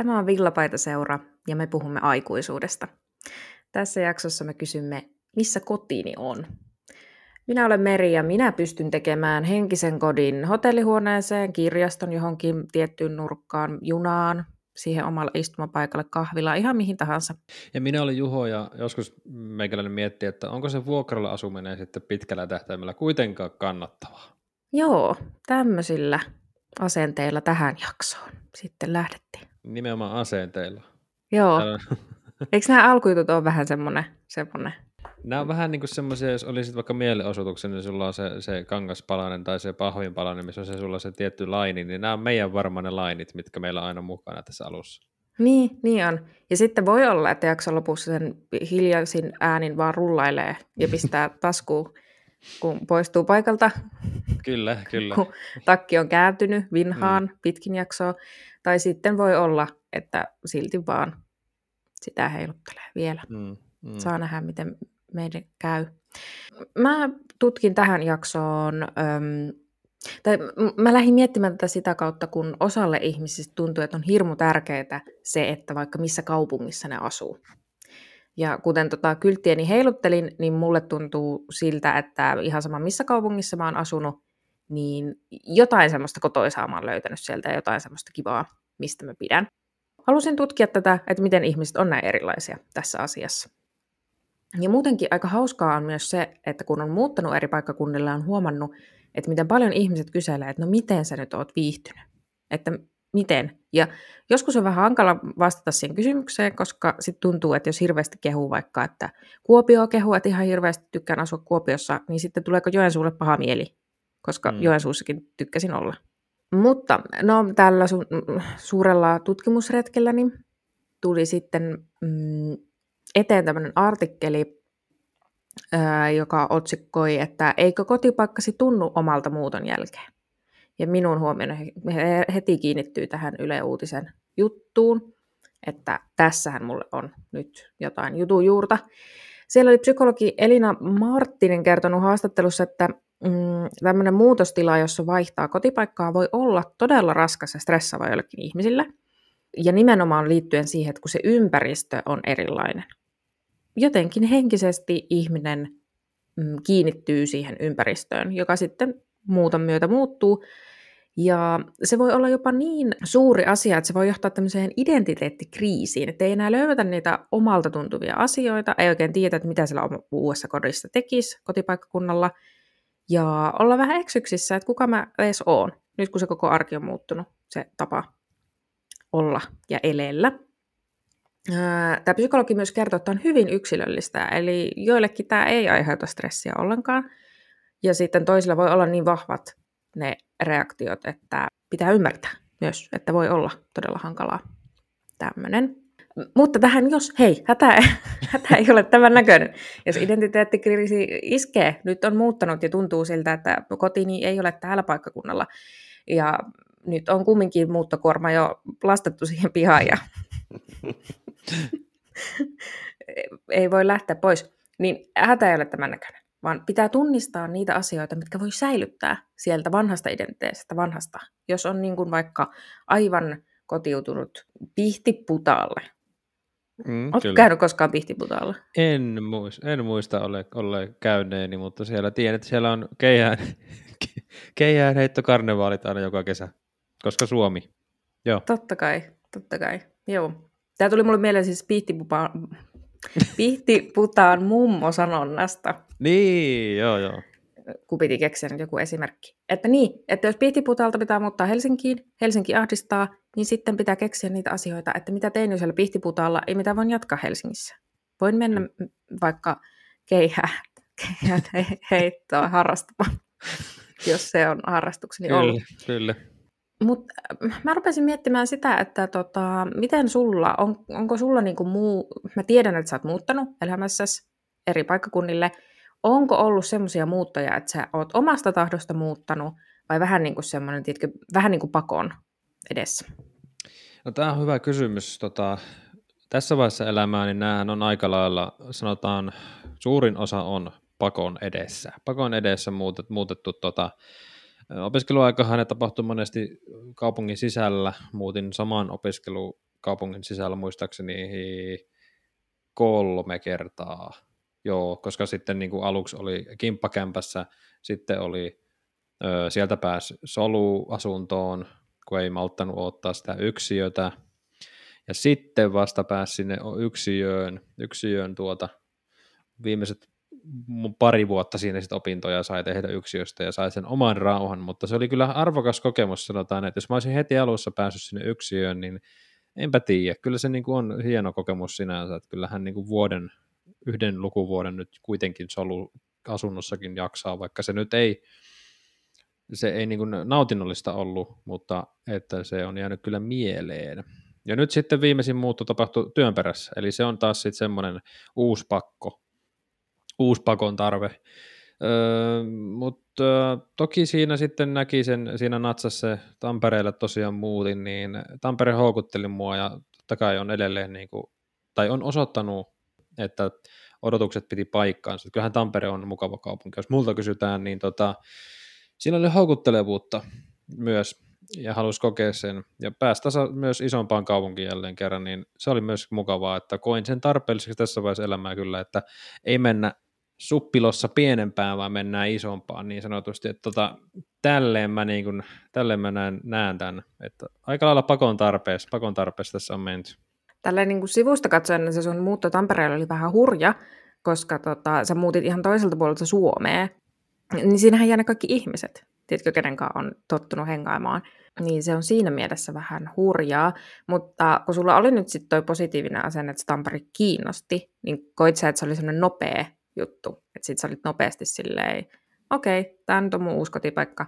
Tämä on Villapaitaseura ja me puhumme aikuisuudesta. Tässä jaksossa me kysymme, missä kotiini on? Minä olen Meri ja minä pystyn tekemään henkisen kodin hotellihuoneeseen, kirjaston johonkin tiettyyn nurkkaan, junaan, siihen omalle istumapaikalle, kahvila, ihan mihin tahansa. Ja minä olen Juho ja joskus meikäläinen miettii, että onko se vuokralla asuminen sitten pitkällä tähtäimellä kuitenkaan kannattavaa. Joo, tämmöisillä asenteilla tähän jaksoon sitten lähdettiin. Nimenomaan asenteilla. Joo. Täällä... Eikö nämä alkujutut ole vähän semmoinen, semmoinen Nämä on vähän niin kuin semmoisia, jos olisit vaikka mielenosoituksen, niin sulla on se, se kangaspalanen tai se pahvinpalanen, missä on se sulla se tietty laini, niin nämä on meidän varmaan ne lainit, mitkä meillä on aina mukana tässä alussa. Niin, niin on. Ja sitten voi olla, että jakson lopussa sen hiljaisin äänin vaan rullailee ja pistää taskuun, kun poistuu paikalta. Kyllä, kyllä. Kun takki on kääntynyt vinhaan mm. pitkin jaksoa. Tai sitten voi olla, että silti vaan sitä heiluttelee vielä. Mm, mm. Saa nähdä, miten meidän käy. Mä tutkin tähän jaksoon, äm, tai mä lähdin miettimään tätä sitä kautta, kun osalle ihmisistä tuntuu, että on hirmu tärkeää se, että vaikka missä kaupungissa ne asuu. Ja kuten tota kylttieni heiluttelin, niin mulle tuntuu siltä, että ihan sama missä kaupungissa mä oon asunut, niin jotain semmoista kotoisaa mä oon löytänyt sieltä ja jotain semmoista kivaa, mistä mä pidän. Halusin tutkia tätä, että miten ihmiset on näin erilaisia tässä asiassa. Ja muutenkin aika hauskaa on myös se, että kun on muuttanut eri paikkakunnilla, on huomannut, että miten paljon ihmiset kyselee, että no miten sä nyt oot viihtynyt? Että miten? Ja joskus on vähän hankala vastata siihen kysymykseen, koska sitten tuntuu, että jos hirveästi kehuu vaikka, että Kuopio kehuu, että ihan hirveästi tykkään asua Kuopiossa, niin sitten tuleeko Joensuulle paha mieli, koska mm. Joensuussakin tykkäsin olla. Mutta no, tällä su- suurella tutkimusretkellä niin tuli sitten mm, eteen tämmöinen artikkeli, ää, joka otsikkoi, että eikö kotipaikkasi tunnu omalta muuton jälkeen. Ja minun huomioni heti kiinnittyy tähän Yle Uutisen juttuun, että tässähän mulle on nyt jotain jutun juurta. Siellä oli psykologi Elina Marttinen kertonut haastattelussa, että mm, tämmöinen muutostila, jossa vaihtaa kotipaikkaa, voi olla todella raskas ja stressaava jollekin ihmisille. Ja nimenomaan liittyen siihen, että kun se ympäristö on erilainen jotenkin henkisesti ihminen mm, kiinnittyy siihen ympäristöön, joka sitten muuton myötä muuttuu. Ja se voi olla jopa niin suuri asia, että se voi johtaa tämmöiseen identiteettikriisiin, että ei enää löydetä niitä omalta tuntuvia asioita, ei oikein tiedä, että mitä siellä uudessa kodissa tekisi kotipaikkakunnalla, ja olla vähän eksyksissä, että kuka mä edes oon, nyt kun se koko arki on muuttunut, se tapa olla ja elellä. Tämä psykologi myös kertoo, että on hyvin yksilöllistä, eli joillekin tämä ei aiheuta stressiä ollenkaan, ja sitten toisilla voi olla niin vahvat ne reaktiot, että pitää ymmärtää myös, että voi olla todella hankalaa tämmöinen. Mutta tähän, jos hei, hätä, hätä ei ole tämän näköinen. Jos identiteettikriisi iskee, nyt on muuttanut ja tuntuu siltä, että kotini ei ole täällä paikkakunnalla. Ja nyt on kumminkin muuttokuorma jo lastettu siihen pihaan ja ei voi lähteä pois, niin hätä ei ole tämän näköinen, vaan pitää tunnistaa niitä asioita, mitkä voi säilyttää sieltä vanhasta identiteetistä, vanhasta. Jos on niin kuin vaikka aivan kotiutunut pihtiputaalle. Mm, Oletko käynyt koskaan pihtiputaalla? En, muista, en muista ole, ole käyneeni, mutta siellä tiedän, että siellä on keihään, keihään heittokarnevaalit aina joka kesä, koska Suomi. Joo. Totta kai, totta kai. Joo. Tämä tuli mulle mieleen siis Pihtiputaan, Pihtiputaan mummo-sanonnasta. Niin, joo, joo. Kun piti keksiä nyt joku esimerkki. Että niin, että jos Pihtiputaalta pitää muuttaa Helsinkiin, Helsinki ahdistaa, niin sitten pitää keksiä niitä asioita, että mitä tein jo siellä Pihtiputaalla ja mitä voin jatkaa Helsingissä. Voin mennä mm. vaikka keihää, keihää heittoa harrastamaan, jos se on harrastukseni kyllä, ollut. Kyllä. Mutta äh, mä rupesin miettimään sitä, että tota, miten sulla, on, onko sulla niinku muu, mä tiedän, että sä oot muuttanut elämässäsi eri paikkakunnille, onko ollut semmoisia muuttoja, että sä oot omasta tahdosta muuttanut, vai vähän niin kuin semmoinen, tiedätkö, vähän niin kuin pakon edessä? No tämä on hyvä kysymys. Tota, tässä vaiheessa elämää, niin näähän on aika lailla, sanotaan, suurin osa on pakon edessä. Pakon edessä muutettu, muutettu tota, Opiskeluaikahan ne tapahtui monesti kaupungin sisällä. Muutin saman opiskelu kaupungin sisällä muistaakseni kolme kertaa. Joo, koska sitten niin kuin aluksi oli kimppakämpässä, sitten oli ö, sieltä pääsi soluasuntoon, kun ei malttanut ottaa sitä yksiötä, ja sitten vasta pääsi sinne yksiöön, yksiöön tuota, viimeiset pari vuotta siinä sitten opintoja sai tehdä yksiöstä ja sai sen oman rauhan, mutta se oli kyllä arvokas kokemus, sanotaan, että jos mä olisin heti alussa päässyt sinne yksiöön, niin enpä tiedä, kyllä se niin kuin on hieno kokemus sinänsä, että kyllähän niin kuin vuoden, yhden lukuvuoden nyt kuitenkin solu asunnossakin jaksaa, vaikka se nyt ei, se ei niin kuin nautinnollista ollut, mutta että se on jäänyt kyllä mieleen. Ja nyt sitten viimeisin muutto tapahtui työn perässä, eli se on taas sitten semmoinen uusi pakko, uusi pakon tarve. Öö, mutta toki siinä sitten näki sen, siinä natsassa Tampereelle tosiaan muutin, niin Tampere houkutteli mua ja totta kai on edelleen, niin kuin, tai on osoittanut, että odotukset piti paikkaansa. Kyllähän Tampere on mukava kaupunki. Jos multa kysytään, niin tota, siinä oli houkuttelevuutta myös ja halusi kokea sen ja päästä myös isompaan kaupunkiin jälleen kerran, niin se oli myös mukavaa, että koin sen tarpeelliseksi tässä vaiheessa elämää kyllä, että ei mennä suppilossa pienempään, vaan mennään isompaan niin sanotusti, että tota, tälleen mä, niin kun, tälleen mä näen, näen tämän, että aika lailla pakon tarpeessa, pakon tarpeessa tässä on menty. Tälleen niin kuin sivusta katsoen se sun muutto Tampereelle oli vähän hurja, koska tota, sä muutit ihan toiselta puolelta Suomea, niin siinähän jää ne kaikki ihmiset, tiedätkö, kenenkaan on tottunut hengaimaan. Niin se on siinä mielessä vähän hurjaa, mutta kun sulla oli nyt sitten toi positiivinen asenne, että Tampere kiinnosti, niin koit sä, että se oli semmoinen nopea juttu, että sit sä olit nopeasti silleen, okei, okay, tämä nyt on mun uusi kotipaikka,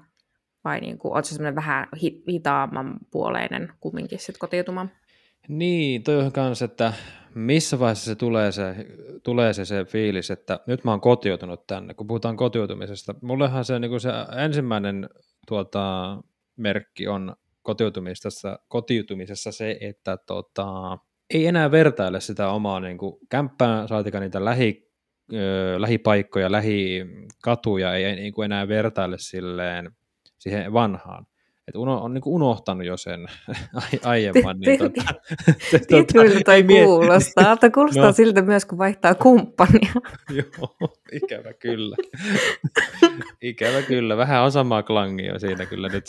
vai niin kuin, ootko semmoinen vähän hitaamman puoleinen kumminkin sit kotiutumaan? Niin, toi on kans, että missä vaiheessa se tulee se, tulee se, se fiilis, että nyt mä oon kotiutunut tänne, kun puhutaan kotiutumisesta. Mullehan se, niin se ensimmäinen tuota, merkki on kotiutumisessa, kotiutumisessa se, että tota, ei enää vertaile sitä omaa niin kuin, kämppää, saatika niitä lähi, ö, lähipaikkoja, lähikatuja, ei, ei niin kuin enää vertaile silleen siihen vanhaan että uno, on niin unohtanut jo sen aiemman. Niin tota, Tietyllä toi kuulostaa. Tämä kuulostaa no. siltä myös, kun vaihtaa kumppania. Joo, ikävä kyllä. ikävä kyllä. Vähän on samaa klangia siinä kyllä nyt.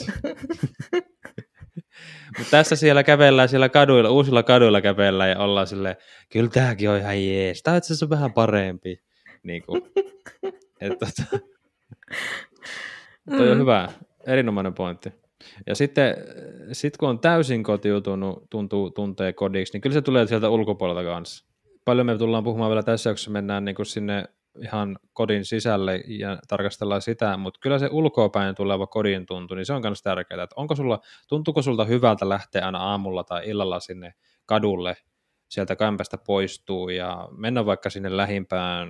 Mutta tässä siellä kävellään siellä kaduilla, uusilla kaduilla kävellään ja ollaan silleen, kyllä tämäkin on ihan jees. Tämä on vähän parempi. Niin kuin, että, tota, toi on mm. hyvä, erinomainen pointti. Ja sitten sit kun on täysin kotiutunut, tuntuu, tuntee kodiksi, niin kyllä se tulee sieltä ulkopuolelta kanssa. Paljon me tullaan puhumaan vielä tässä, jos mennään niin kuin sinne ihan kodin sisälle ja tarkastellaan sitä, mutta kyllä se ulkoapäin tuleva kodin tuntu, niin se on myös tärkeää, että onko sulla, tuntuuko sulta hyvältä lähteä aina aamulla tai illalla sinne kadulle, sieltä kämpästä poistuu ja mennä vaikka sinne lähimpään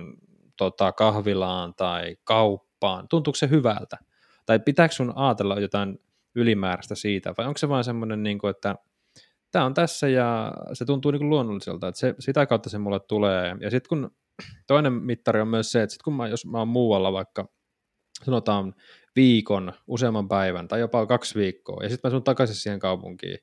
tota, kahvilaan tai kauppaan, tuntuuko se hyvältä? Tai pitääkö sun ajatella jotain ylimääräistä siitä, vai onko se vain semmoinen, niin kuin, että tämä on tässä ja se tuntuu niin kuin luonnolliselta, että se, sitä kautta se mulle tulee. Ja sitten kun toinen mittari on myös se, että sit kun mä, jos mä oon muualla vaikka sanotaan viikon, useamman päivän tai jopa kaksi viikkoa, ja sitten mä sun takaisin siihen kaupunkiin,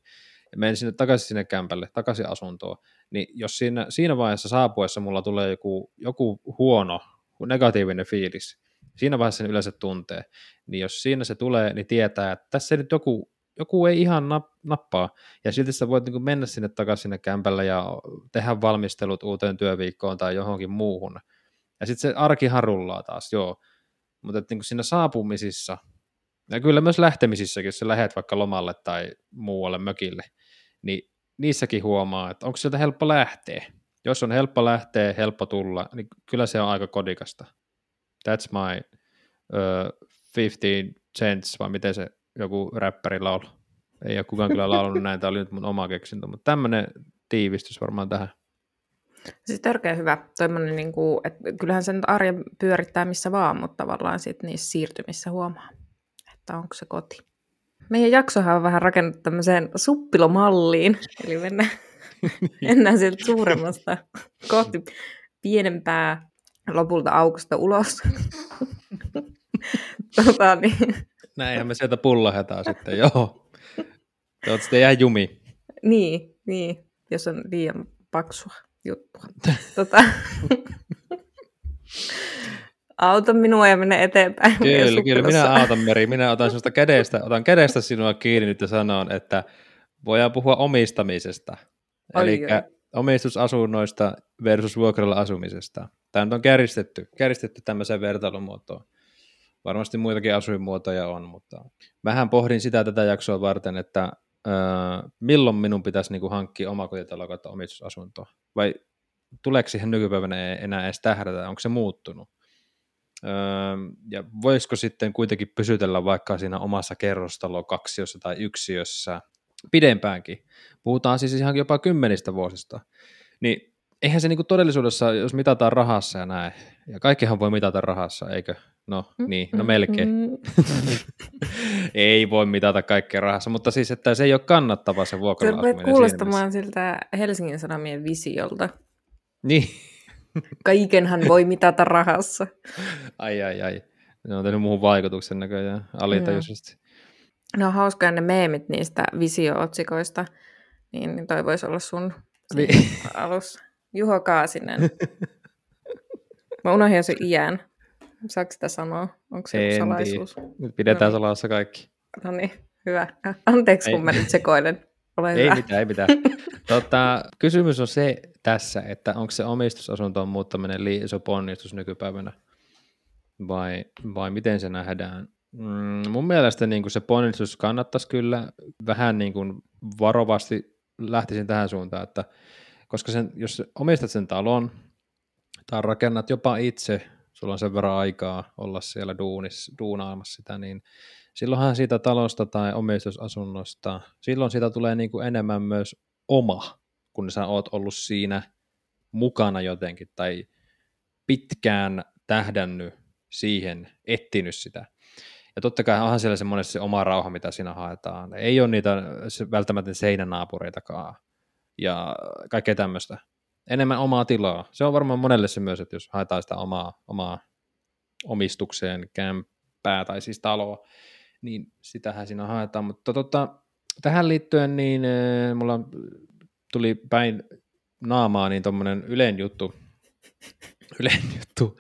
ja menen sinne takaisin sinne kämpälle, takaisin asuntoon, niin jos siinä, siinä vaiheessa saapuessa mulla tulee joku, joku huono, negatiivinen fiilis, Siinä vaiheessa sen yleensä tuntee. Niin jos siinä se tulee, niin tietää, että tässä nyt joku, joku ei ihan nappaa. Ja silti sä voit niin mennä sinne takaisin sinne kämpälle ja tehdä valmistelut uuteen työviikkoon tai johonkin muuhun. Ja sitten se arki harullaa taas, joo. Mutta niin siinä saapumisissa, ja kyllä myös lähtemisissäkin, jos sä lähdet vaikka lomalle tai muualle mökille, niin niissäkin huomaa, että onko sieltä helppo lähteä. Jos on helppo lähteä, helppo tulla, niin kyllä se on aika kodikasta. That's my uh, 15 cents, vai miten se joku räppäri laulu. Ei ole kukaan kyllä laulanut näin, tämä oli nyt mun oma keksintö, mutta tämmöinen tiivistys varmaan tähän. Siis törkeä hyvä. Niin kuin, että kyllähän sen arjen pyörittää missä vaan, mutta tavallaan sit niissä siirtymissä huomaa, että onko se koti. Meidän jaksohan on vähän rakennettu tämmöiseen suppilomalliin, eli mennään, mennään sieltä suuremmasta kohti pienempää lopulta aukosta ulos. tota, niin. Näinhän me sieltä pullahetaan sitten, joo. Te sitten jää jumi. Niin, niin. jos on liian paksua juttua. tota, auta minua ja mene eteenpäin. Kyllä, kyllä, minä autan Meri. Minä otan sinusta kädestä, otan kädestä sinua kiinni nyt ja sanon, että voidaan puhua omistamisesta. Eli omistusasunnoista versus vuokralla asumisesta. Tämä on käristetty, käristetty tämmöiseen vertailumuotoon. Varmasti muitakin asuinmuotoja on, mutta vähän pohdin sitä tätä jaksoa varten, että öö, milloin minun pitäisi niinku hankkia omakotitalo kautta omistusasuntoa, vai tuleeko siihen nykypäivänä enää edes tähdätä, onko se muuttunut? Öö, ja voisiko sitten kuitenkin pysytellä vaikka siinä omassa kerrostalo kaksiossa tai yksiössä pidempäänkin. Puhutaan siis ihan jopa kymmenistä vuosista. Niin eihän se niinku todellisuudessa, jos mitataan rahassa ja näin, ja kaikkihan voi mitata rahassa, eikö? No niin, no melkein. ei voi mitata kaikkea rahassa, mutta siis, että se ei ole kannattava se vuokralla Se kuulostamaan siltä Helsingin Sanomien visiolta. Niin. Kaikenhan voi mitata rahassa. ai ai ai. Ne on tehnyt muuhun vaikutuksen näköjään alitajuisesti. Ne on hauskoja ne meemit niistä visio-otsikoista, niin, niin toi voisi olla sun niin. alussa. Juho Kaasinen. Mä unohdin sen iän. Saako sitä sanoa? Onko se en salaisuus? Nyt pidetään no niin. salassa kaikki. No niin, hyvä. Anteeksi, ei. kun mä nyt sekoilen. Ole ei hyvä. mitään, ei mitään. tota, kysymys on se tässä, että onko se omistusasuntoon muuttaminen liian iso ponnistus nykypäivänä vai, vai miten se nähdään? Mm, mun mielestä niin kuin se ponnistus kannattaisi kyllä vähän niin kuin varovasti lähtisin tähän suuntaan, että koska sen, jos omistat sen talon tai rakennat jopa itse, sulla on sen verran aikaa olla siellä duunis, duunaamassa sitä, niin silloinhan siitä talosta tai omistusasunnosta, silloin siitä tulee niin kuin enemmän myös oma, kun sä oot ollut siinä mukana jotenkin tai pitkään tähdännyt siihen, ettinyt sitä. Ja totta kai onhan siellä semmoinen se oma rauha, mitä siinä haetaan. Ei ole niitä välttämättä seinänaapureitakaan ja kaikkea tämmöistä. Enemmän omaa tilaa. Se on varmaan monelle se myös, että jos haetaan sitä omaa, omaa omistukseen kämppää tai siis taloa, niin sitähän siinä haetaan. Mutta tota, tähän liittyen niin äh, mulla tuli päin naamaa niin tuommoinen Ylen juttu, Ylen juttu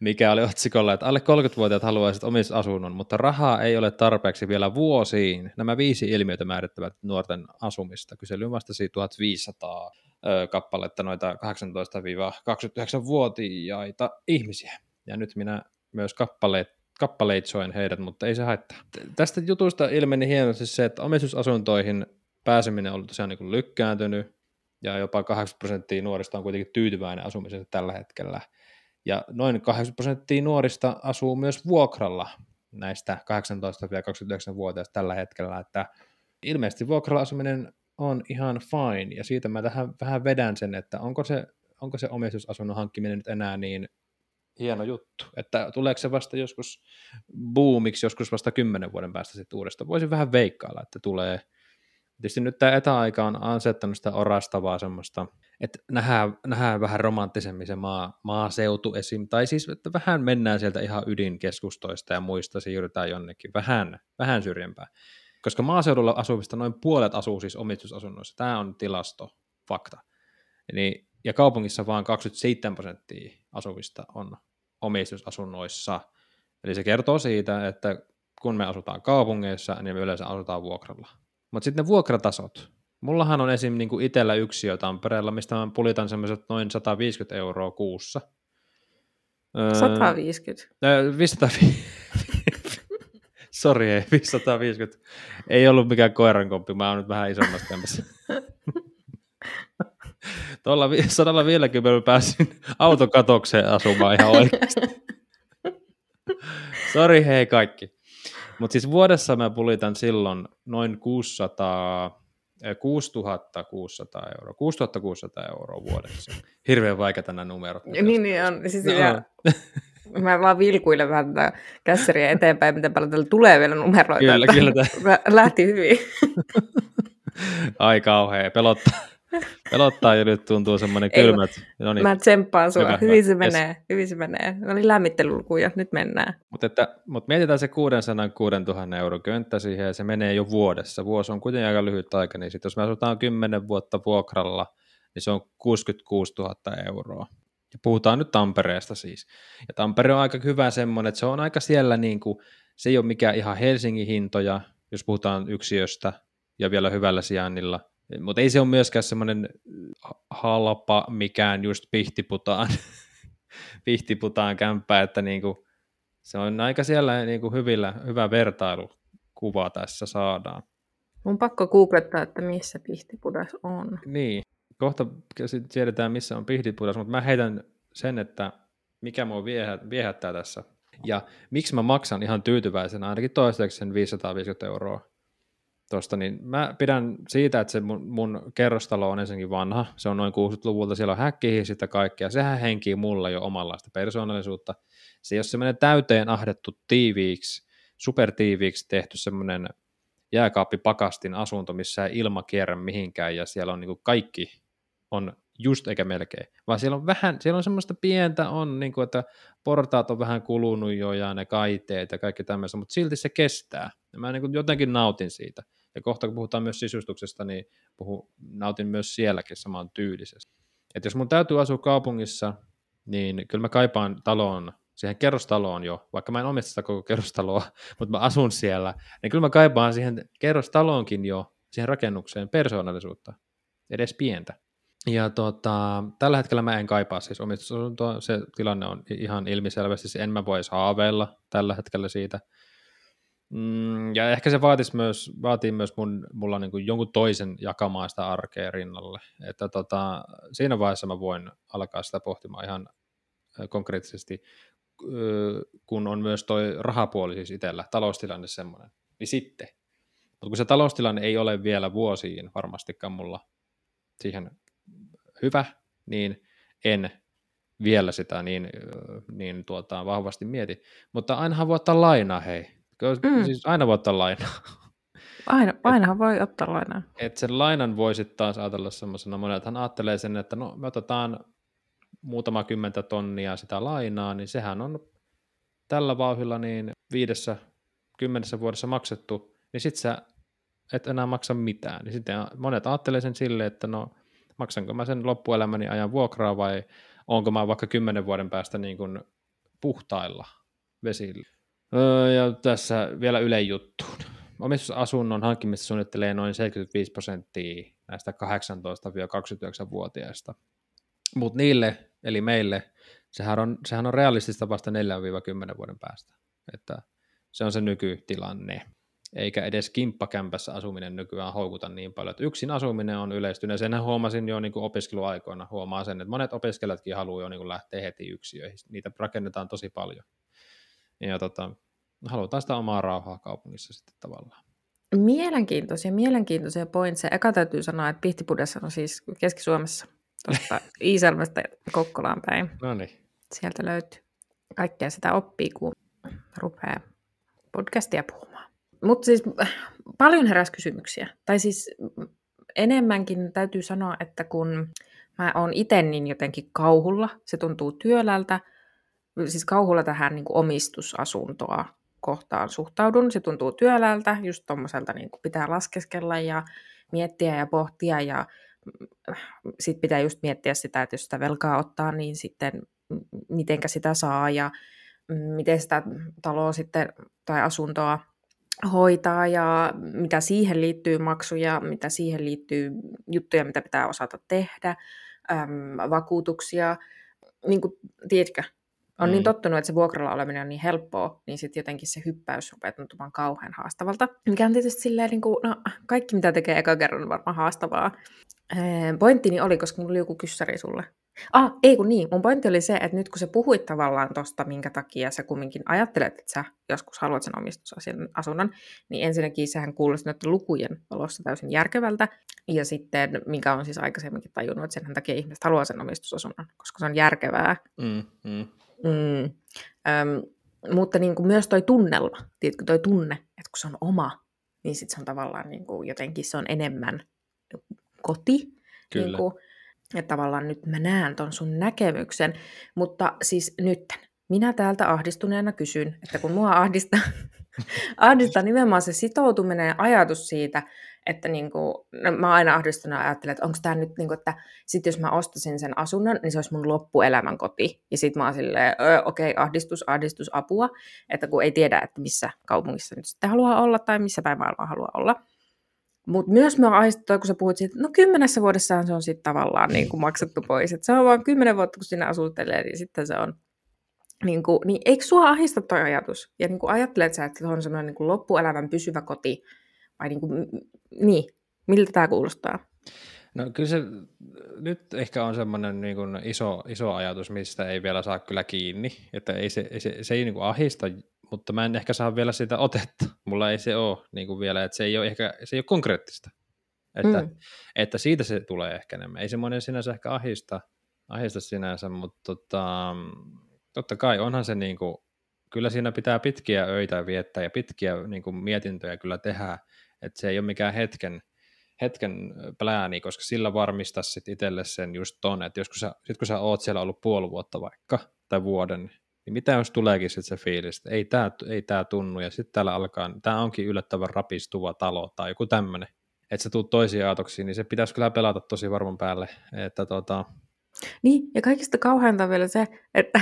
mikä oli otsikolla, että alle 30-vuotiaat haluaisivat omistusasunnon, mutta rahaa ei ole tarpeeksi vielä vuosiin. Nämä viisi ilmiötä määrittävät nuorten asumista. Kysely vastasi 1500 ö, kappaletta noita 18-29-vuotiaita ihmisiä. Ja nyt minä myös kappaleet, kappaleitsoin heidät, mutta ei se haittaa. Tästä jutusta ilmeni hienosti se, että omistusasuntoihin pääseminen on tosiaan niin lykkääntynyt, ja jopa 80 prosenttia nuorista on kuitenkin tyytyväinen asumiseen tällä hetkellä. Ja noin 80 prosenttia nuorista asuu myös vuokralla näistä 18-29-vuotiaista tällä hetkellä, että ilmeisesti vuokralla asuminen on ihan fine, ja siitä mä tähän vähän vedän sen, että onko se, onko se omistusasunnon hankkiminen nyt enää niin hieno juttu, että tuleeko se vasta joskus boomiksi, joskus vasta kymmenen vuoden päästä sitten uudestaan. Voisin vähän veikkailla, että tulee. Tietysti nyt tämä etäaika on asettanut sitä orastavaa semmoista että nähdään, nähdään vähän romanttisemmin se maa, maaseutu esim. Tai siis, että vähän mennään sieltä ihan ydinkeskustoista ja muista, siirrytään jonnekin vähän, vähän syrjempää. Koska maaseudulla asuvista noin puolet asuu siis omistusasunnoissa. Tämä on tilasto, fakta. Eli, ja kaupungissa vain 27 prosenttia asuvista on omistusasunnoissa. Eli se kertoo siitä, että kun me asutaan kaupungeissa, niin me yleensä asutaan vuokralla. Mutta sitten ne vuokratasot, Mullahan on esim. Niin itsellä yksiö Tampereella, mistä mä pulitan semmoiset noin 150 euroa kuussa. 150? Öö, 550. Sori, ei, 550. Ei ollut mikään koirankoppi, mä oon nyt vähän isommassa kämpässä. Tuolla 150 pääsin autokatokseen asumaan ihan oikeasti. Sori hei kaikki. Mutta siis vuodessa mä pulitan silloin noin 600 6600 euroa. 6600 euroa vuodessa. Hirveän vaikeita nämä numerot. Niin, niin on. Siis no. ja, mä vaan vilkuilen vähän tätä kässeriä eteenpäin, miten paljon täällä tulee vielä numeroita. Kyllä, kyllä. Lähti hyvin. Ai kauhea, pelottaa. Pelottaa ja nyt tuntuu semmoinen kylmät. No niin. Mä tsemppaan sua. Hyvä, hyvin se menee. Yes. Hyvin se menee. Oli lämmittelylukuja. Nyt mennään. Mutta mut mietitään se 600 6000 euro könttä siihen ja se menee jo vuodessa. Vuosi on kuitenkin aika lyhyt aika, niin sit jos me asutaan 10 vuotta vuokralla, niin se on 66 000 euroa. Ja puhutaan nyt Tampereesta siis. Ja Tampere on aika hyvä semmoinen, että se on aika siellä niin kuin, se ei ole mikään ihan Helsingin hintoja, jos puhutaan yksiöstä ja vielä hyvällä sijainnilla. Mutta ei se ole myöskään semmoinen halpa mikään just pihtiputaan, pihtiputaan kämppä, että niinku, se on aika siellä niinku hyvillä, hyvä vertailukuva tässä saadaan. Mun pakko googlettaa, että missä pihtipudas on. Niin, kohta tiedetään missä on pihtipudas, mutta mä heitän sen, että mikä mua viehättää tässä ja miksi mä maksan ihan tyytyväisenä ainakin toistaiseksi sen 550 euroa tosta, niin mä pidän siitä, että se mun, mun kerrostalo on ensinnäkin vanha, se on noin 60-luvulta, siellä on häkkiä sitä kaikkea, sehän henkii mulla jo omanlaista persoonallisuutta. Se ei ole semmoinen täyteen ahdettu tiiviiksi, supertiiviiksi tehty semmoinen jääkaappipakastin asunto, missä ei ilma kierrä mihinkään ja siellä on niin kaikki on just eikä melkein, vaan siellä on vähän, siellä on semmoista pientä on, niin kuin, että portaat on vähän kulunut jo ja ne kaiteet ja kaikki tämmöistä, mutta silti se kestää. Ja mä niin kuin jotenkin nautin siitä. Ja kohta kun puhutaan myös sisustuksesta, niin puhu, nautin myös sielläkin saman tyylisesti. Että jos mun täytyy asua kaupungissa, niin kyllä mä kaipaan taloon, siihen kerrostaloon jo, vaikka mä en omista sitä koko kerrostaloa, mutta mä asun siellä, niin kyllä mä kaipaan siihen kerrostaloonkin jo, siihen rakennukseen persoonallisuutta, edes pientä. Ja tota, tällä hetkellä mä en kaipaa siis omistusasuntoa, se tilanne on ihan ilmiselvästi, se en mä voisi haaveilla tällä hetkellä siitä. Mm, ja ehkä se vaatisi myös, vaatii myös mun, mulla niin kuin jonkun toisen jakamaan sitä arkea rinnalle. Että tota, siinä vaiheessa mä voin alkaa sitä pohtimaan ihan konkreettisesti, kun on myös toi rahapuoli siis itsellä, taloustilanne semmoinen. Niin sitten. Mutta kun se taloustilanne ei ole vielä vuosiin varmastikaan mulla siihen hyvä, niin en vielä sitä niin, niin tuota, vahvasti mieti. Mutta ainahan voi ottaa lainaa, hei. Mm. Siis aina voi ottaa lainaa. Aina, ainahan voi ottaa lainaa. Et sen lainan voi sitten taas ajatella semmoisena, monethan ajattelee sen, että no me otetaan muutama kymmentä tonnia sitä lainaa, niin sehän on tällä vauhilla niin viidessä, kymmenessä vuodessa maksettu, niin sitten sä et enää maksa mitään. Niin sitten monet ajattelee sen silleen, että no maksanko mä sen loppuelämäni ajan vuokraa vai onko mä vaikka kymmenen vuoden päästä niin kuin puhtailla vesillä. Öö, ja tässä vielä ylejuttuun. Omistusasunnon hankkimista suunnittelee noin 75 prosenttia näistä 18-29-vuotiaista. Mutta niille, eli meille, sehän on, sehän on realistista vasta 4-10 vuoden päästä. Että se on se nykytilanne eikä edes kimppakämpässä asuminen nykyään houkuta niin paljon. Että yksin asuminen on yleistynyt, sen huomasin jo niin kuin opiskeluaikoina, huomaa sen, että monet opiskelijatkin haluaa jo niin kuin lähteä heti yksiöihin, niitä rakennetaan tosi paljon. Ja tota, halutaan sitä omaa rauhaa kaupungissa sitten tavallaan. Mielenkiintoisia, mielenkiintoisia pointseja. Eka täytyy sanoa, että Pihtipudessa on siis Keski-Suomessa, tuosta Iisalmesta Kokkolaan päin. No niin. Sieltä löytyy kaikkea sitä oppii, kun rupeaa podcastia puhumaan. Mutta siis paljon heräsi kysymyksiä. Tai siis enemmänkin täytyy sanoa, että kun mä oon itse niin jotenkin kauhulla, se tuntuu työlältä, siis kauhulla tähän niin kuin omistusasuntoa kohtaan suhtaudun. Se tuntuu työlältä, just tommoselta niin kuin pitää laskeskella ja miettiä ja pohtia ja sitten pitää just miettiä sitä, että jos sitä velkaa ottaa, niin sitten mitenkä sitä saa ja miten sitä taloa sitten tai asuntoa hoitaa ja mitä siihen liittyy maksuja, mitä siihen liittyy juttuja, mitä pitää osata tehdä, äm, vakuutuksia. Niin kuin, tiedätkö, on niin mm. niin tottunut, että se vuokralla oleminen on niin helppoa, niin sitten jotenkin se hyppäys rupeaa tuntumaan kauhean haastavalta. Mikä on tietysti silleen, niin kuin, no, kaikki mitä tekee eka kerran on varmaan haastavaa. Pointtini oli, koska mulla oli joku kyssäri sulle. Ah, ei kun niin. Mun pointti oli se, että nyt kun sä puhuit tavallaan tosta, minkä takia sä kumminkin ajattelet, että sä joskus haluat sen omistusasunnon, niin ensinnäkin sehän kuulosti nyt lukujen valossa täysin järkevältä. Ja sitten, mikä on siis aikaisemminkin tajunnut, että sen takia ihmiset haluaa sen omistusasunnon, koska se on järkevää. Mm, mm. Mm. Öm, mutta niin kuin myös toi tunnelma, tiedätkö, toi tunne, että kun se on oma, niin sitten se on tavallaan niin kuin jotenkin se on enemmän koti, Kyllä. Niin kuin, että tavallaan nyt mä näen ton sun näkemyksen, mutta siis nyt minä täältä ahdistuneena kysyn, että kun mua ahdistaa, ahdistaa nimenomaan se sitoutuminen ja ajatus siitä, että niin kuin, no mä aina ahdistunut ajattelen, että onko tämä nyt, niin kuin, että sit jos mä ostasin sen asunnon, niin se olisi mun loppuelämän koti. Ja sit mä oon silleen, okei, okay, ahdistus, ahdistus, apua, että kun ei tiedä, että missä kaupungissa nyt sitten haluaa olla tai missä päin maailmaa haluaa olla. Mutta myös mä ahdistunut, kun sä puhuit siitä, että no kymmenessä vuodessaan se on sitten tavallaan niin kuin maksettu pois. Että se on vain kymmenen vuotta, kun sinä asuttelee, niin sitten se on niin, kuin, niin eikö sua ahista toi ajatus? Ja niin kuin ajattelet sä, että se on semmoinen niin kuin loppuelämän pysyvä koti? Vai niin, kuin, niin, miltä tämä kuulostaa? No kyllä se nyt ehkä on semmoinen niin kuin iso, iso ajatus, mistä ei vielä saa kyllä kiinni. Että ei se, ei se, se ei niin kuin ahista, mutta mä en ehkä saa vielä sitä otetta. Mulla ei se ole niin kuin vielä, että se ei ole ehkä se ei ole konkreettista. Että, mm. että siitä se tulee ehkä enemmän. Ei semmoinen sinänsä ehkä ahista, ahista sinänsä, mutta tota, totta kai onhan se niin kuin, kyllä siinä pitää pitkiä öitä viettää ja pitkiä niin kuin mietintöjä kyllä tehdä, että se ei ole mikään hetken, hetken plääni, koska sillä varmistaa sitten itselle sen just ton, että jos kun sä, sit kun sä oot siellä ollut puoli vuotta vaikka, tai vuoden, niin mitä jos tuleekin sitten se fiilis, että ei tämä ei tää tunnu, ja sitten täällä alkaa, tämä onkin yllättävän rapistuva talo, tai joku tämmöinen, että se tuu toisiin aatoksiin, niin se pitäisi kyllä pelata tosi varman päälle, että tota, niin, ja kaikista kauheinta vielä se, että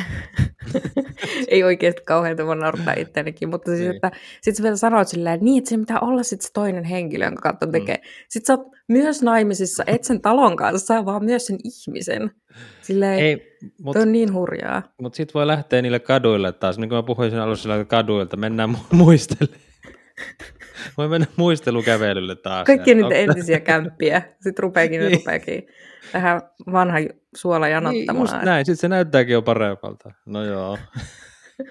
ei oikeasti kauheinta, voi naurattaa itseänikin, mutta siis, niin. että sit sä vielä sanoit silleen, niin, että se pitää olla sit se toinen henkilö, jonka kautta mm. tekee. Mm. Sitten sä oot myös naimisissa, et sen talon kanssa, vaan myös sen ihmisen. Silleen, ei, mut, on niin hurjaa. Mutta sitten voi lähteä niille kaduille taas, niin kuin mä puhuin sen alussa kaduilta, mennään muistelemaan. Voi mennä muistelukävelylle taas. Kaikki niitä entisiä kämppiä. Sitten rupeakin, niin. rupeakin vähän vanha suola janottamaan. Niin, just näin, sitten se näyttääkin jo parempalta. No joo.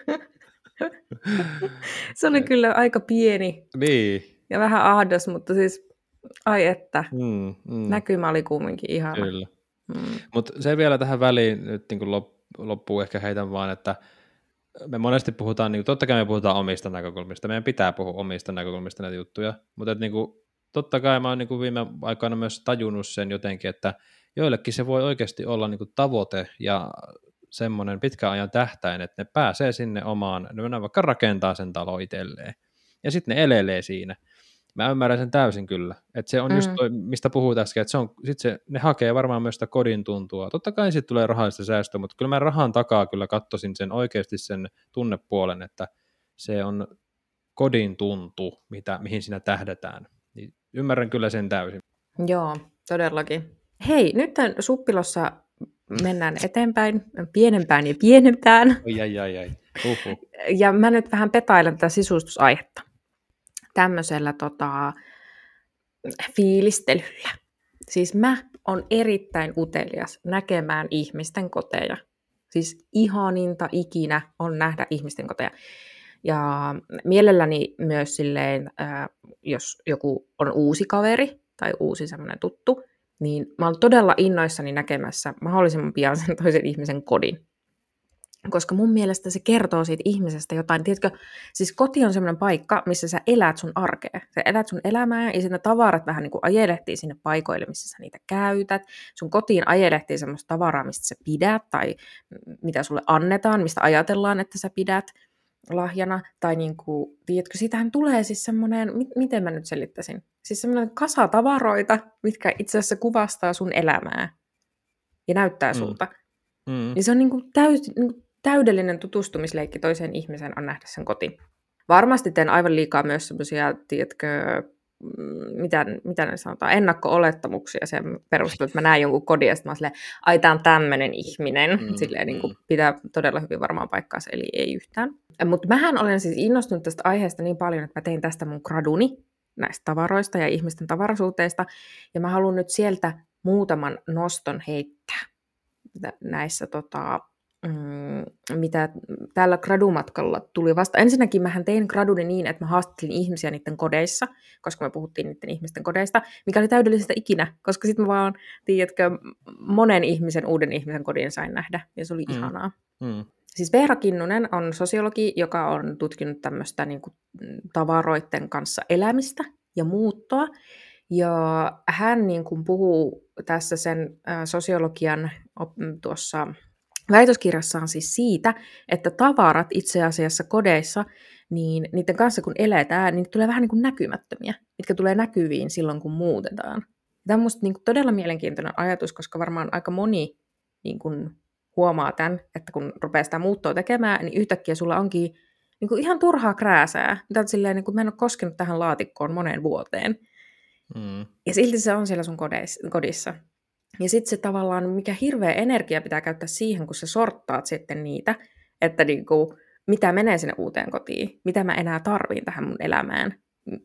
se oli kyllä aika pieni. Niin. Ja vähän ahdas, mutta siis, ai että, mm, mm. näkymä oli kumminkin ihana. Kyllä. Mm. Mutta se vielä tähän väliin nyt niin loppuu ehkä heitän vaan, että me monesti puhutaan, niin totta kai me puhutaan omista näkökulmista, meidän pitää puhua omista näkökulmista näitä juttuja, mutta että, niin kuin, totta kai mä oon niin kuin viime aikoina myös tajunnut sen jotenkin, että joillekin se voi oikeasti olla niin kuin tavoite ja semmoinen pitkän ajan tähtäin, että ne pääsee sinne omaan, ne vaikka rakentaa sen talo itselleen, ja sitten ne elelee siinä. Mä ymmärrän sen täysin kyllä, että se on mm. just toi, mistä puhuit äsken, että se on, sit se, ne hakee varmaan myös sitä kodin tuntua. Totta kai sitten tulee rahallista säästöä, mutta kyllä mä rahan takaa kyllä katsoisin sen oikeasti sen tunnepuolen, että se on kodin tuntu, mitä, mihin siinä tähdetään. Niin ymmärrän kyllä sen täysin. Joo, todellakin. Hei, nyt suppilossa mennään eteenpäin, pienempään ja pienempään. Ai, ai, ai, ai. Uhuh. Ja mä nyt vähän petailen tätä sisustusaihetta tämmöisellä tota, fiilistelyllä. Siis mä on erittäin utelias näkemään ihmisten koteja. Siis ihaninta ikinä on nähdä ihmisten koteja. Ja mielelläni myös silleen, jos joku on uusi kaveri tai uusi semmoinen tuttu, niin mä oon todella innoissani näkemässä mahdollisimman pian sen toisen ihmisen kodin. Koska mun mielestä se kertoo siitä ihmisestä jotain. Tiedätkö, siis koti on semmoinen paikka, missä sä elät sun arkea. Sä elät sun elämää ja sitten ne tavarat vähän niin kuin ajelehtii sinne paikoille, missä sä niitä käytät. Sun kotiin ajelehtii semmoista tavaraa, mistä sä pidät tai mitä sulle annetaan, mistä ajatellaan, että sä pidät lahjana, tai niin kuin, tiedätkö, siitähän tulee siis semmoinen, miten mä nyt selittäisin, siis semmoinen kasa tavaroita, mitkä itse asiassa kuvastaa sun elämää ja näyttää mm. sulta. Mm. Niin se on niin kuin täys, niin kuin täydellinen tutustumisleikki toiseen ihmiseen on nähdä sen koti. Varmasti teen aivan liikaa myös semmoisia, tiedätkö, Mm, mitä, mitä ne sanotaan, ennakko-olettamuksia sen perusteella, että mä näen jonkun kodin ja sitten mä silleen, ai tää on tämmöinen ihminen, mm, silleen niin kuin, mm. pitää todella hyvin varmaan paikkaansa, eli ei yhtään. Mutta mähän olen siis innostunut tästä aiheesta niin paljon, että mä tein tästä mun graduni näistä tavaroista ja ihmisten tavarasuhteista, ja mä haluan nyt sieltä muutaman noston heittää näissä tota, mm, mitä tällä gradumatkalla tuli vasta. Ensinnäkin mähän tein graduni niin, että mä haastattelin ihmisiä niiden kodeissa, koska me puhuttiin niiden ihmisten kodeista, mikä oli täydellistä ikinä, koska sitten mä vaan, tiedätkö, monen ihmisen, uuden ihmisen kodin sain nähdä, ja se oli mm. ihanaa. Mm. Siis Veera Kinnunen on sosiologi, joka on tutkinut tämmöistä niin kuin, tavaroiden kanssa elämistä ja muuttoa, Ja hän niin kuin puhuu tässä sen sosiologian tuossa väitöskirjassaan siis siitä, että tavarat itse asiassa kodeissa, niin niiden kanssa kun eletään, niin tulee vähän niin kuin näkymättömiä, mitkä tulee näkyviin silloin, kun muutetaan. Tämä on minusta niin kuin todella mielenkiintoinen ajatus, koska varmaan aika moni niin kuin huomaa tämän, että kun rupeaa sitä muuttoa tekemään, niin yhtäkkiä sulla onkin niin kuin ihan turhaa krääsää, mitä silleen, niin kuin mä en ole koskenut tähän laatikkoon moneen vuoteen. Mm. Ja silti se on siellä sun kodissa. Ja sitten se tavallaan, mikä hirveä energia pitää käyttää siihen, kun sä sorttaat sitten niitä, että niinku, mitä menee sinne uuteen kotiin, mitä mä enää tarviin tähän mun elämään,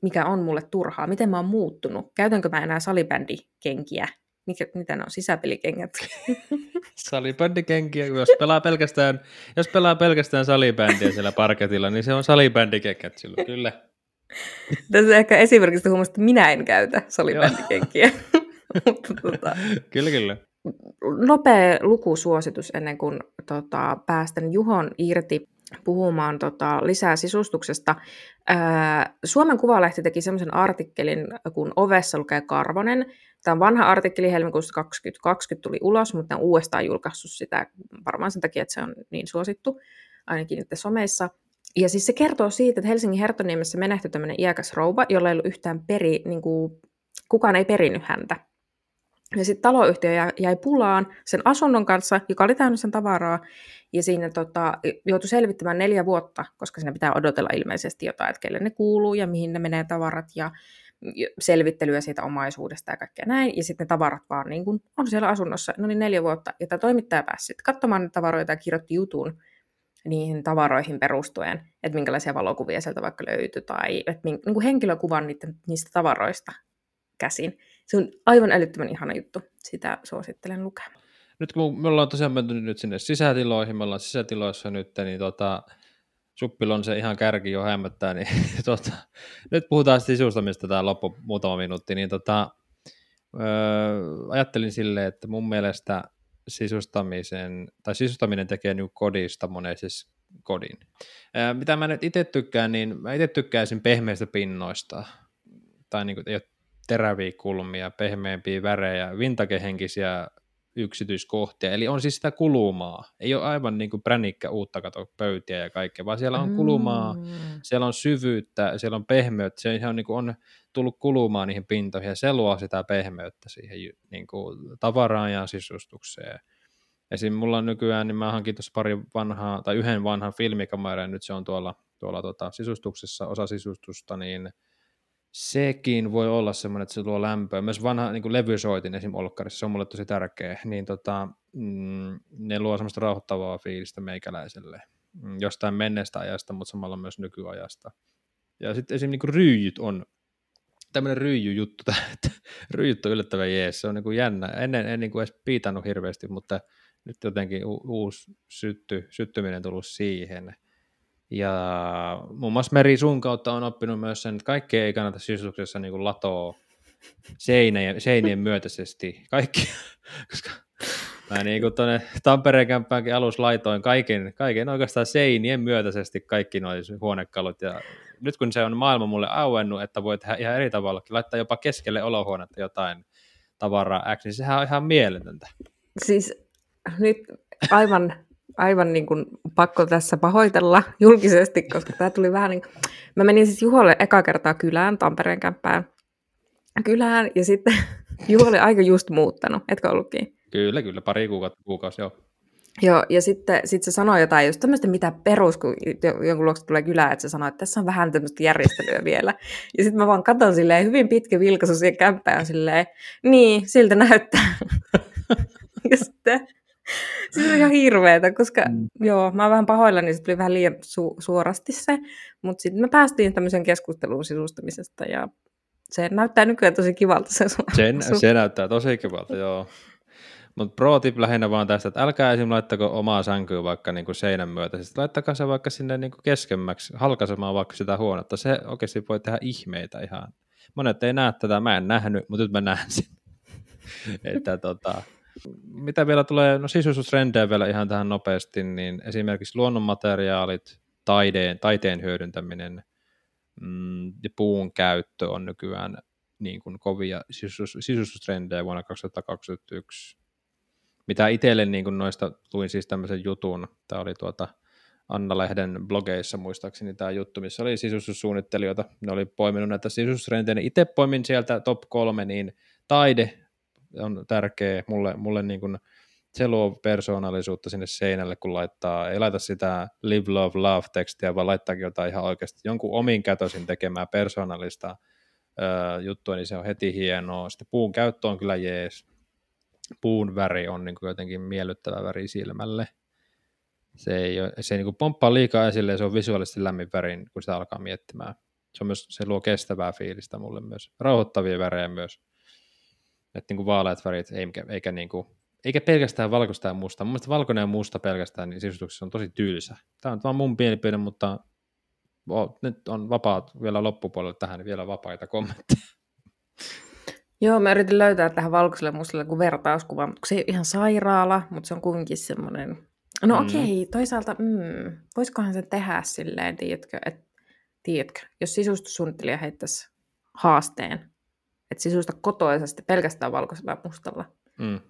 mikä on mulle turhaa, miten mä oon muuttunut, käytänkö mä enää salibändikenkiä, mikä, mitä ne on, sisäpelikengät? Salibändikenkiä, jos pelaa pelkästään, jos pelaa pelkästään salibändiä siellä parketilla, niin se on salibändikengät silloin, kyllä. Tässä ehkä esimerkiksi huomasta, että minä en käytä salibändikenkiä. tota, kyllä, kyllä. Nopea lukusuositus ennen kuin tota, päästän Juhon irti puhumaan tota, lisää sisustuksesta. Ää, Suomen Kuvalehti teki semmoisen artikkelin, kun Ovessa lukee Karvonen. Tämä on vanha artikkeli, helmikuussa 2020 tuli ulos, mutta on uudestaan julkaissut sitä varmaan sen takia, että se on niin suosittu, ainakin nyt someissa. Ja siis se kertoo siitä, että Helsingin Herttoniemessä menehtyi tämmöinen iäkäs rouva, jolla ei ollut yhtään peri, niin kuin, kukaan ei perinyt häntä. Ja sitten taloyhtiö jäi pulaan sen asunnon kanssa, joka oli täynnä sen tavaraa, ja siinä tota, joutui selvittämään neljä vuotta, koska siinä pitää odotella ilmeisesti jotain, että kelle ne kuuluu ja mihin ne menee tavarat ja selvittelyä siitä omaisuudesta ja kaikkea näin. Ja sitten ne tavarat vaan niin kun on siellä asunnossa, no niin neljä vuotta. Ja tämä toimittaja pääsi sitten katsomaan ne tavaroita ja kirjoitti jutun niihin tavaroihin perustuen, että minkälaisia valokuvia sieltä vaikka löytyi tai että niin henkilökuvan niistä tavaroista käsin. Se on aivan älyttömän ihana juttu. Sitä suosittelen lukemaan. Nyt kun me ollaan tosiaan menty nyt sinne sisätiloihin, me ollaan sisätiloissa nyt, niin tota, Suppilon se ihan kärki jo hämmättää, niin tota, nyt puhutaan sisustamista tämä loppu muutama minuutti, niin tota, öö, ajattelin silleen, että mun mielestä sisustamisen, tai sisustaminen tekee niin kodista monesti kodin. Öö, mitä mä nyt itse tykkään, niin mä itse tykkäisin pehmeistä pinnoista, tai niin kuin, ei ole teräviä kulmia, pehmeämpiä värejä, vintagehenkisiä yksityiskohtia, eli on siis sitä kulumaa. Ei ole aivan niin kuin pränikkä uutta kato pöytiä ja kaikkea, vaan siellä on kulumaa, mm. siellä on syvyyttä, siellä on pehmeyttä, se on, niin kuin on tullut kulumaan niihin pintoihin, ja se luo sitä pehmeyttä siihen niin kuin tavaraan ja sisustukseen. Esim. mulla on nykyään, niin mä hankin tuossa pari vanhaa, tai yhden vanhan filmikameran, nyt se on tuolla, tuolla tota, sisustuksessa, osa sisustusta, niin sekin voi olla semmoinen, että se luo lämpöä. Myös vanha niin levysoitin esim. Olkkarissa, se on mulle tosi tärkeä, niin tota, mm, ne luo semmoista rauhoittavaa fiilistä meikäläiselle. Mm, jostain menneestä ajasta, mutta samalla myös nykyajasta. Ja sitten esim. Niin ryijyt on tämmöinen ryijyjuttu, ryijyt on yllättävän jees, se on niin kuin jännä. Ennen en niin kuin edes piitannut hirveästi, mutta nyt jotenkin u- uusi sytty, syttyminen tullut siihen. Ja muun muassa Meri sun kautta on oppinut myös sen, että kaikkea ei kannata sisustuksessa niin latoa seinien, seinien myötäisesti. Kaikki, koska mä niin kuin tuonne Tampereen kämppäänkin alus laitoin kaiken, kaiken oikeastaan seinien myötäisesti kaikki nuo huonekalut. Ja nyt kun se on maailma mulle auennut, että voi tehdä ihan eri tavalla, laittaa jopa keskelle olohuonetta jotain tavaraa X, niin sehän on ihan mieletöntä. Siis nyt aivan aivan niin kuin pakko tässä pahoitella julkisesti, koska tämä tuli vähän niin kuin... Mä menin siis Juholle eka kertaa kylään, Tampereen kämppään kylään, ja sitten Juho oli aika just muuttanut, etkö ollutkin? Kyllä, kyllä, pari kuukautta, kuukausi, joo. Joo, ja sitten sit se sanoi jotain just tämmöistä, mitä perus, kun jonkun luokse tulee kylään, että se sanoi, että tässä on vähän tämmöistä järjestelyä vielä. Ja sitten mä vaan katson silleen, hyvin pitkä vilkaisu siihen kämppään silleen, niin, siltä näyttää. ja sitten siis on ihan hirveetä, koska mm. joo, mä oon vähän pahoillani, se tuli vähän liian su- suorasti se, mutta sitten me päästiin tämmöisen keskusteluun sisustamisesta ja se näyttää nykyään tosi kivalta se Sen, se näyttää tosi kivalta, joo. Mutta pro tip lähinnä vaan tästä, että älkää esim. laittako omaa sänkyä vaikka niinku seinän myötä, sitten laittakaa se vaikka sinne niinku keskemmäksi, halkaisemaan vaikka sitä huonetta. Se oikeasti voi tehdä ihmeitä ihan. Monet ei näe tätä, mä en nähnyt, mutta nyt mä näen sen. että tota, mitä vielä tulee, no sisustustrendejä vielä ihan tähän nopeasti, niin esimerkiksi luonnonmateriaalit, taideen, taiteen hyödyntäminen mm, ja puun käyttö on nykyään niin kuin kovia sisustus, sisustustrendejä vuonna 2021. Mitä itselle niin kuin noista luin siis tämmöisen jutun, tämä oli tuota Anna-lehden blogeissa muistaakseni tämä juttu, missä oli sisustussuunnittelijoita, ne oli poiminut näitä sisustustrendejä, itse poimin sieltä top kolme, niin taide on tärkeä mulle, mulle niin kuin, se luo persoonallisuutta sinne seinälle, kun laittaa, ei laita sitä live, love, love tekstiä, vaan laittaakin jotain ihan oikeasti jonkun omin kätösin tekemää persoonallista ää, juttua, niin se on heti hienoa. Sitten puun käyttö on kyllä jees. Puun väri on niin kuin jotenkin miellyttävä väri silmälle. Se ei, ole, se ei niin kuin pomppaa liikaa esille ja se on visuaalisesti lämmin värin, kun sitä alkaa miettimään. Se, on myös, se luo kestävää fiilistä mulle myös. Rauhoittavia värejä myös. Että niin kuin vaaleat värit, eikä, eikä niin kuin eikä pelkästään valkoista ja musta. Mun mielestä valkoinen ja musta pelkästään niin sisustuksessa on tosi tylsä. Tämä on vaan mun mielipide, mutta oh, nyt on vapaat vielä loppupuolelle tähän, niin vielä vapaita kommentteja. Joo, mä yritin löytää tähän valkoiselle mustalle kuin vertauskuva, mutta se ei ihan sairaala, mutta se on kuitenkin semmoinen... No mm. okei, toisaalta, mm, voisikohan se tehdä silleen, tiedätkö, että tiedätkö, jos sisustussuunnittelija heittäisi haasteen, että sisusta kotoisesti pelkästään valkoisella ja mustalla, mm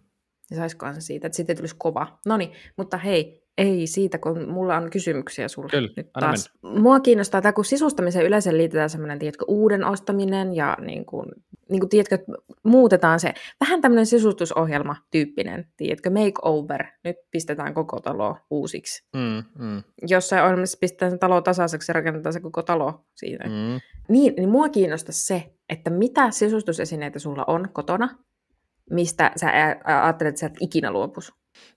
niin saisikohan se siitä, että sitten tulisi kova. No niin, mutta hei, ei siitä, kun mulla on kysymyksiä sulle Kyllä, nyt taas. Mennä. Mua kiinnostaa tämä, kun sisustamiseen yleensä liitetään semmoinen, tiedätkö, uuden ostaminen ja niin kuin, niin kuin tiedätkö, muutetaan se. Vähän tämmöinen sisustusohjelma tyyppinen, tiedätkö, makeover. Nyt pistetään koko talo uusiksi. Mm, mm. Jossain ohjelmassa pistetään se talo tasaiseksi ja rakennetaan se koko talo siinä. Mm. Niin, niin mua kiinnostaa se, että mitä sisustusesineitä sulla on kotona, mistä sä ajattelet, että sä et ikinä luopus?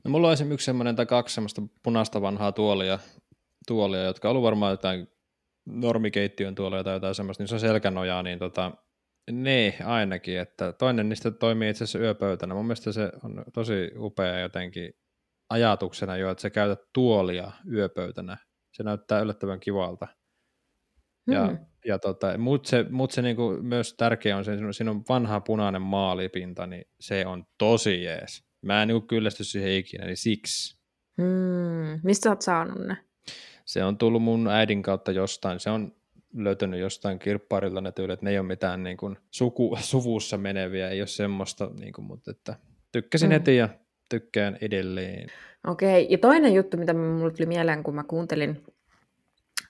No mulla on esimerkiksi semmoinen tai kaksi semmoista punaista vanhaa tuolia, tuolia jotka on ollut varmaan jotain normikeittiön tuolia tai jotain semmoista, niin se on selkänojaa, niin tota, ne ainakin, että toinen niistä toimii itse asiassa yöpöytänä. Mun mielestä se on tosi upea jotenkin ajatuksena jo, että sä käytät tuolia yöpöytänä. Se näyttää yllättävän kivalta. Ja, hmm. ja tota, mutta se, mut se niinku myös tärkeä on se, että siinä on vanha punainen maalipinta, niin se on tosi jees. Mä en niinku kyllästy siihen ikinä, niin siksi. Hmm. Mistä sä oot saanut ne? Se on tullut mun äidin kautta jostain. Se on löytänyt jostain kirpparilta ne tyylit, ne ei ole mitään niin kuin suku, suvussa meneviä, ei ole semmoista, niin kuin, mutta että tykkäsin mm. heti ja tykkään edelleen. Okei, ja toinen juttu, mitä mulle tuli mieleen, kun mä kuuntelin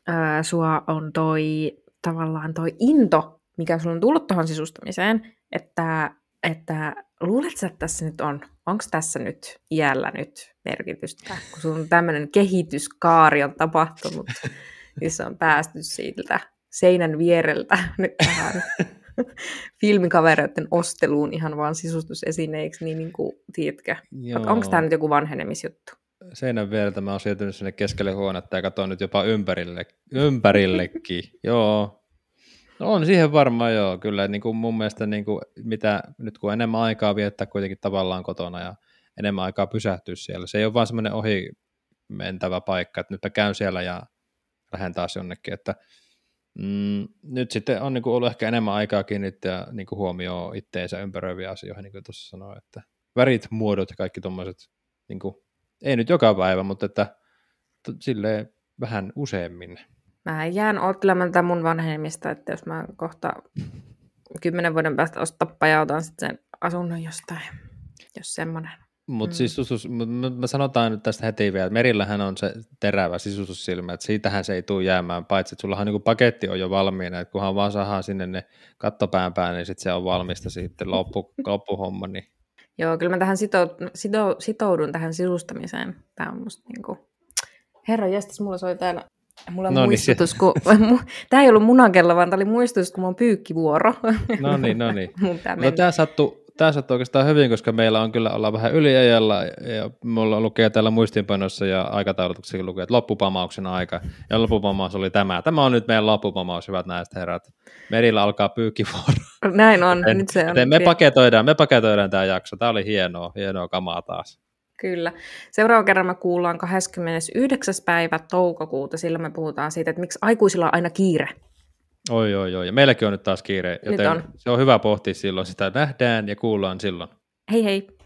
ää, sua on toi tavallaan toi into, mikä sulla on tullut tuohon sisustamiseen, että, että luulet sä, että tässä nyt on, onko tässä nyt iällä nyt merkitystä, kun sun tämmöinen kehityskaari on tapahtunut, missä on päästy siitä seinän viereltä nyt tähän filmikavereiden osteluun ihan vaan sisustusesineiksi, niin, niin kuin, tiedätkö, onko tämä nyt joku vanhenemisjuttu? Seinän viereltä mä oon siirtynyt sinne keskelle huonetta ja katson nyt jopa ympärille, ympärillekin. joo. No on siihen varmaan joo, kyllä niin kuin mun mielestä niin kuin mitä, nyt kun enemmän aikaa viettää kuitenkin tavallaan kotona ja enemmän aikaa pysähtyä siellä. Se ei ole vaan semmoinen ohi mentävä paikka, että nyt mä käyn siellä ja lähden taas jonnekin, että mm, nyt sitten on niin kuin ollut ehkä enemmän aikaa kiinnittää niin kuin huomioon itteensä ympäröiviä asioihin, niin kuin tuossa sanoin, että värit, muodot ja kaikki tuommoiset niin kuin ei nyt joka päivä, mutta että silleen vähän useammin. Mä jään odottelemaan tätä mun vanhemmista, että jos mä kohta kymmenen vuoden päästä ostaa pajautan sitten sen asunnon jostain, jos semmoinen. Mutta mm. siis mä sanotaan nyt tästä heti vielä, että Merillähän on se terävä sisustussilmä, että siitähän se ei tule jäämään, paitsi että sullahan niinku paketti on jo valmiina, että kunhan vaan saadaan sinne ne kattopään päälle, niin sitten se on valmista sitten loppu, loppuhomma, niin Joo, kyllä mä tähän sitoudun, sitoudun tähän sisustamiseen. Tämä on musta niin kuin... Herra jästäs, mulla soi täällä Mulla on no muistutus, niin, kun... tämä ei ollut munakello, vaan tämä oli muistutus, kun mulla on pyykkivuoro. No niin, no niin. no tämä sattui, tämä sattuu oikeastaan hyvin, koska meillä on kyllä olla vähän yliajalla ja mulla lukee täällä muistiinpanossa ja aikataulutuksessa lukee, että loppupamauksen aika ja loppupamaus oli tämä. Tämä on nyt meidän loppupamaus, hyvät näistä herrat. Merillä alkaa pyykkivuoro. Näin on, joten, nyt se on. Me paketoidaan, me paketoidaan tämä jakso. Tämä oli hienoa, hienoa kamaa taas. Kyllä. Seuraava kerran me kuullaan 29. päivä toukokuuta, sillä me puhutaan siitä, että miksi aikuisilla on aina kiire. Oi, oi, oi. Ja meilläkin on nyt taas kiire, joten nyt on. se on hyvä pohtia silloin. Sitä nähdään ja kuullaan silloin. Hei hei.